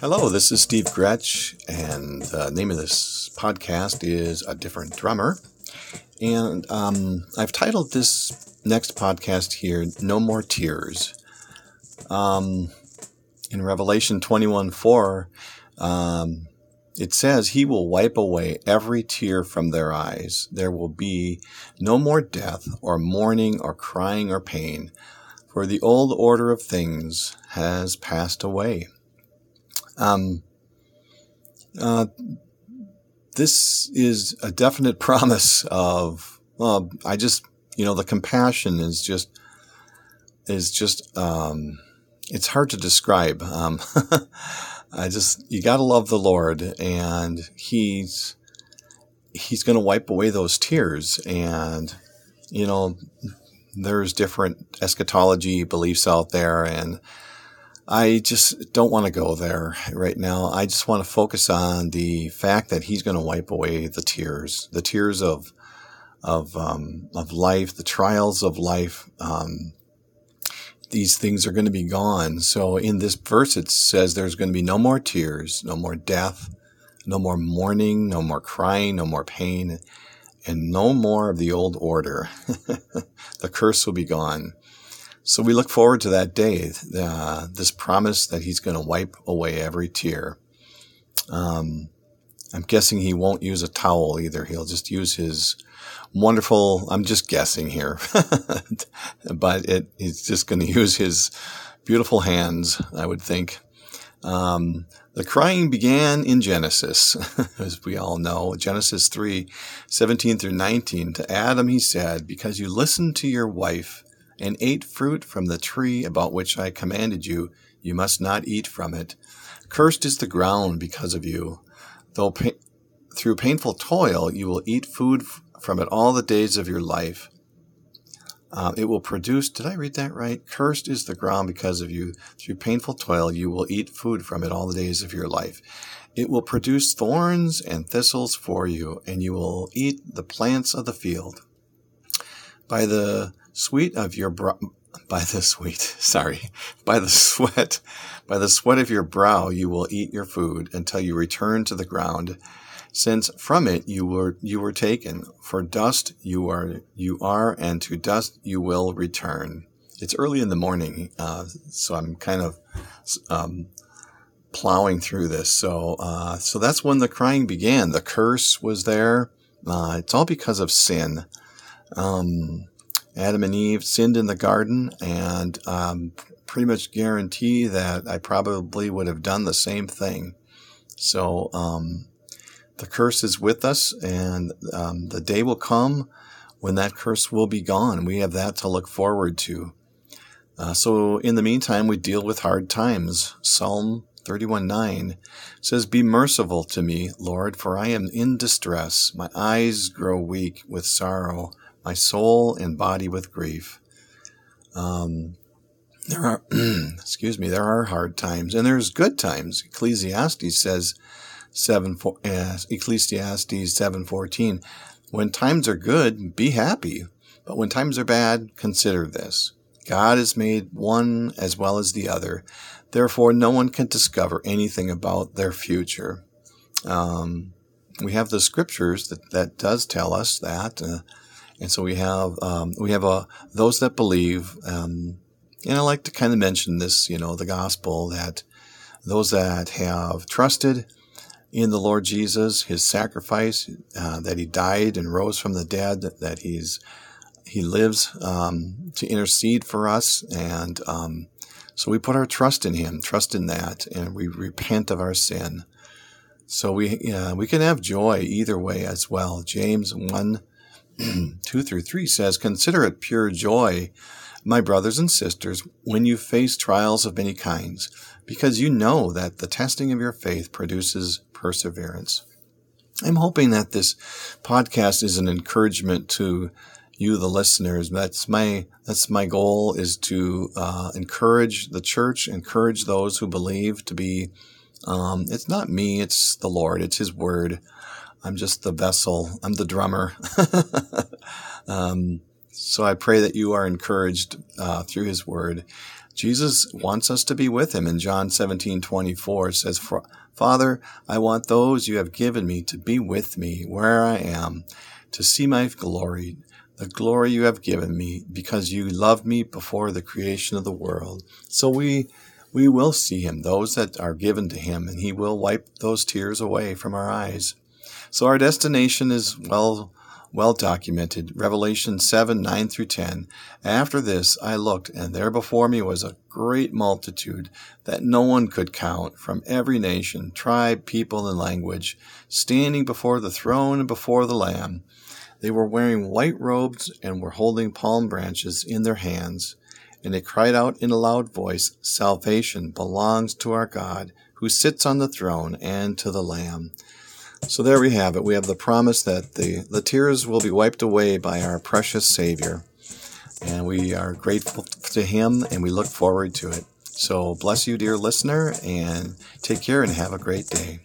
Hello, this is Steve Gretsch, and the name of this podcast is A Different Drummer. And um, I've titled this next podcast here, No More Tears. Um, in Revelation 21 4, um, it says, He will wipe away every tear from their eyes. There will be no more death, or mourning, or crying, or pain, for the old order of things has passed away. Um, uh, this is a definite promise of, well, I just, you know, the compassion is just, is just, um, it's hard to describe. Um, I just, you gotta love the Lord and he's, he's to wipe away those tears. And, you know, there's different eschatology beliefs out there and, I just don't want to go there right now. I just want to focus on the fact that he's going to wipe away the tears, the tears of of um, of life, the trials of life. Um, these things are going to be gone. So in this verse, it says there's going to be no more tears, no more death, no more mourning, no more crying, no more pain, and no more of the old order. the curse will be gone. So we look forward to that day, uh, this promise that he's going to wipe away every tear. Um, I'm guessing he won't use a towel either. He'll just use his wonderful, I'm just guessing here, but it, he's just going to use his beautiful hands, I would think. Um, the crying began in Genesis, as we all know. Genesis 3, 17 through 19. To Adam he said, Because you listened to your wife and ate fruit from the tree about which I commanded you, you must not eat from it. Cursed is the ground because of you. Though pa- through painful toil you will eat food from it all the days of your life. Uh, it will produce, did I read that right? Cursed is the ground because of you. Through painful toil you will eat food from it all the days of your life. It will produce thorns and thistles for you, and you will eat the plants of the field. By the sweet of your brow, by the sweet, sorry, by the sweat, by the sweat of your brow you will eat your food until you return to the ground, since from it you were you were taken. For dust you are you are, and to dust you will return. It's early in the morning, uh, so I'm kind of um, plowing through this. So uh, so that's when the crying began. The curse was there. Uh, it's all because of sin. Um, Adam and Eve sinned in the garden, and um, pretty much guarantee that I probably would have done the same thing. So um, the curse is with us, and um, the day will come when that curse will be gone. We have that to look forward to. Uh, so in the meantime, we deal with hard times. Psalm 31:9 says, Be merciful to me, Lord, for I am in distress. My eyes grow weak with sorrow my soul and body with grief. Um, there are, excuse me, there are hard times and there's good times. Ecclesiastes says, seven, uh, Ecclesiastes seven fourteen, when times are good, be happy, but when times are bad, consider this: God has made one as well as the other. Therefore, no one can discover anything about their future. Um, we have the scriptures that that does tell us that. Uh, and so we have um, we have uh, those that believe, um, and I like to kind of mention this, you know, the gospel that those that have trusted in the Lord Jesus, His sacrifice, uh, that He died and rose from the dead, that He's He lives um, to intercede for us, and um, so we put our trust in Him, trust in that, and we repent of our sin. So we uh, we can have joy either way as well. James one 2 through 3 says, Consider it pure joy, my brothers and sisters, when you face trials of many kinds, because you know that the testing of your faith produces perseverance. I'm hoping that this podcast is an encouragement to you, the listeners. That's my that's my goal is to uh, encourage the church, encourage those who believe to be. Um, it's not me; it's the Lord. It's His Word. I'm just the vessel. I'm the drummer. um, so I pray that you are encouraged uh, through His Word Jesus wants us to be with him in John 17 24. It says, Father, I want those you have given me to be with me where I am, to see my glory, the glory you have given me, because you loved me before the creation of the world. So we we will see him, those that are given to him, and he will wipe those tears away from our eyes. So our destination is well well documented. Revelation 7 9 through 10. After this I looked, and there before me was a great multitude that no one could count from every nation, tribe, people, and language, standing before the throne and before the Lamb. They were wearing white robes and were holding palm branches in their hands. And they cried out in a loud voice, Salvation belongs to our God, who sits on the throne, and to the Lamb. So there we have it. We have the promise that the, the tears will be wiped away by our precious Savior. And we are grateful to Him and we look forward to it. So bless you, dear listener, and take care and have a great day.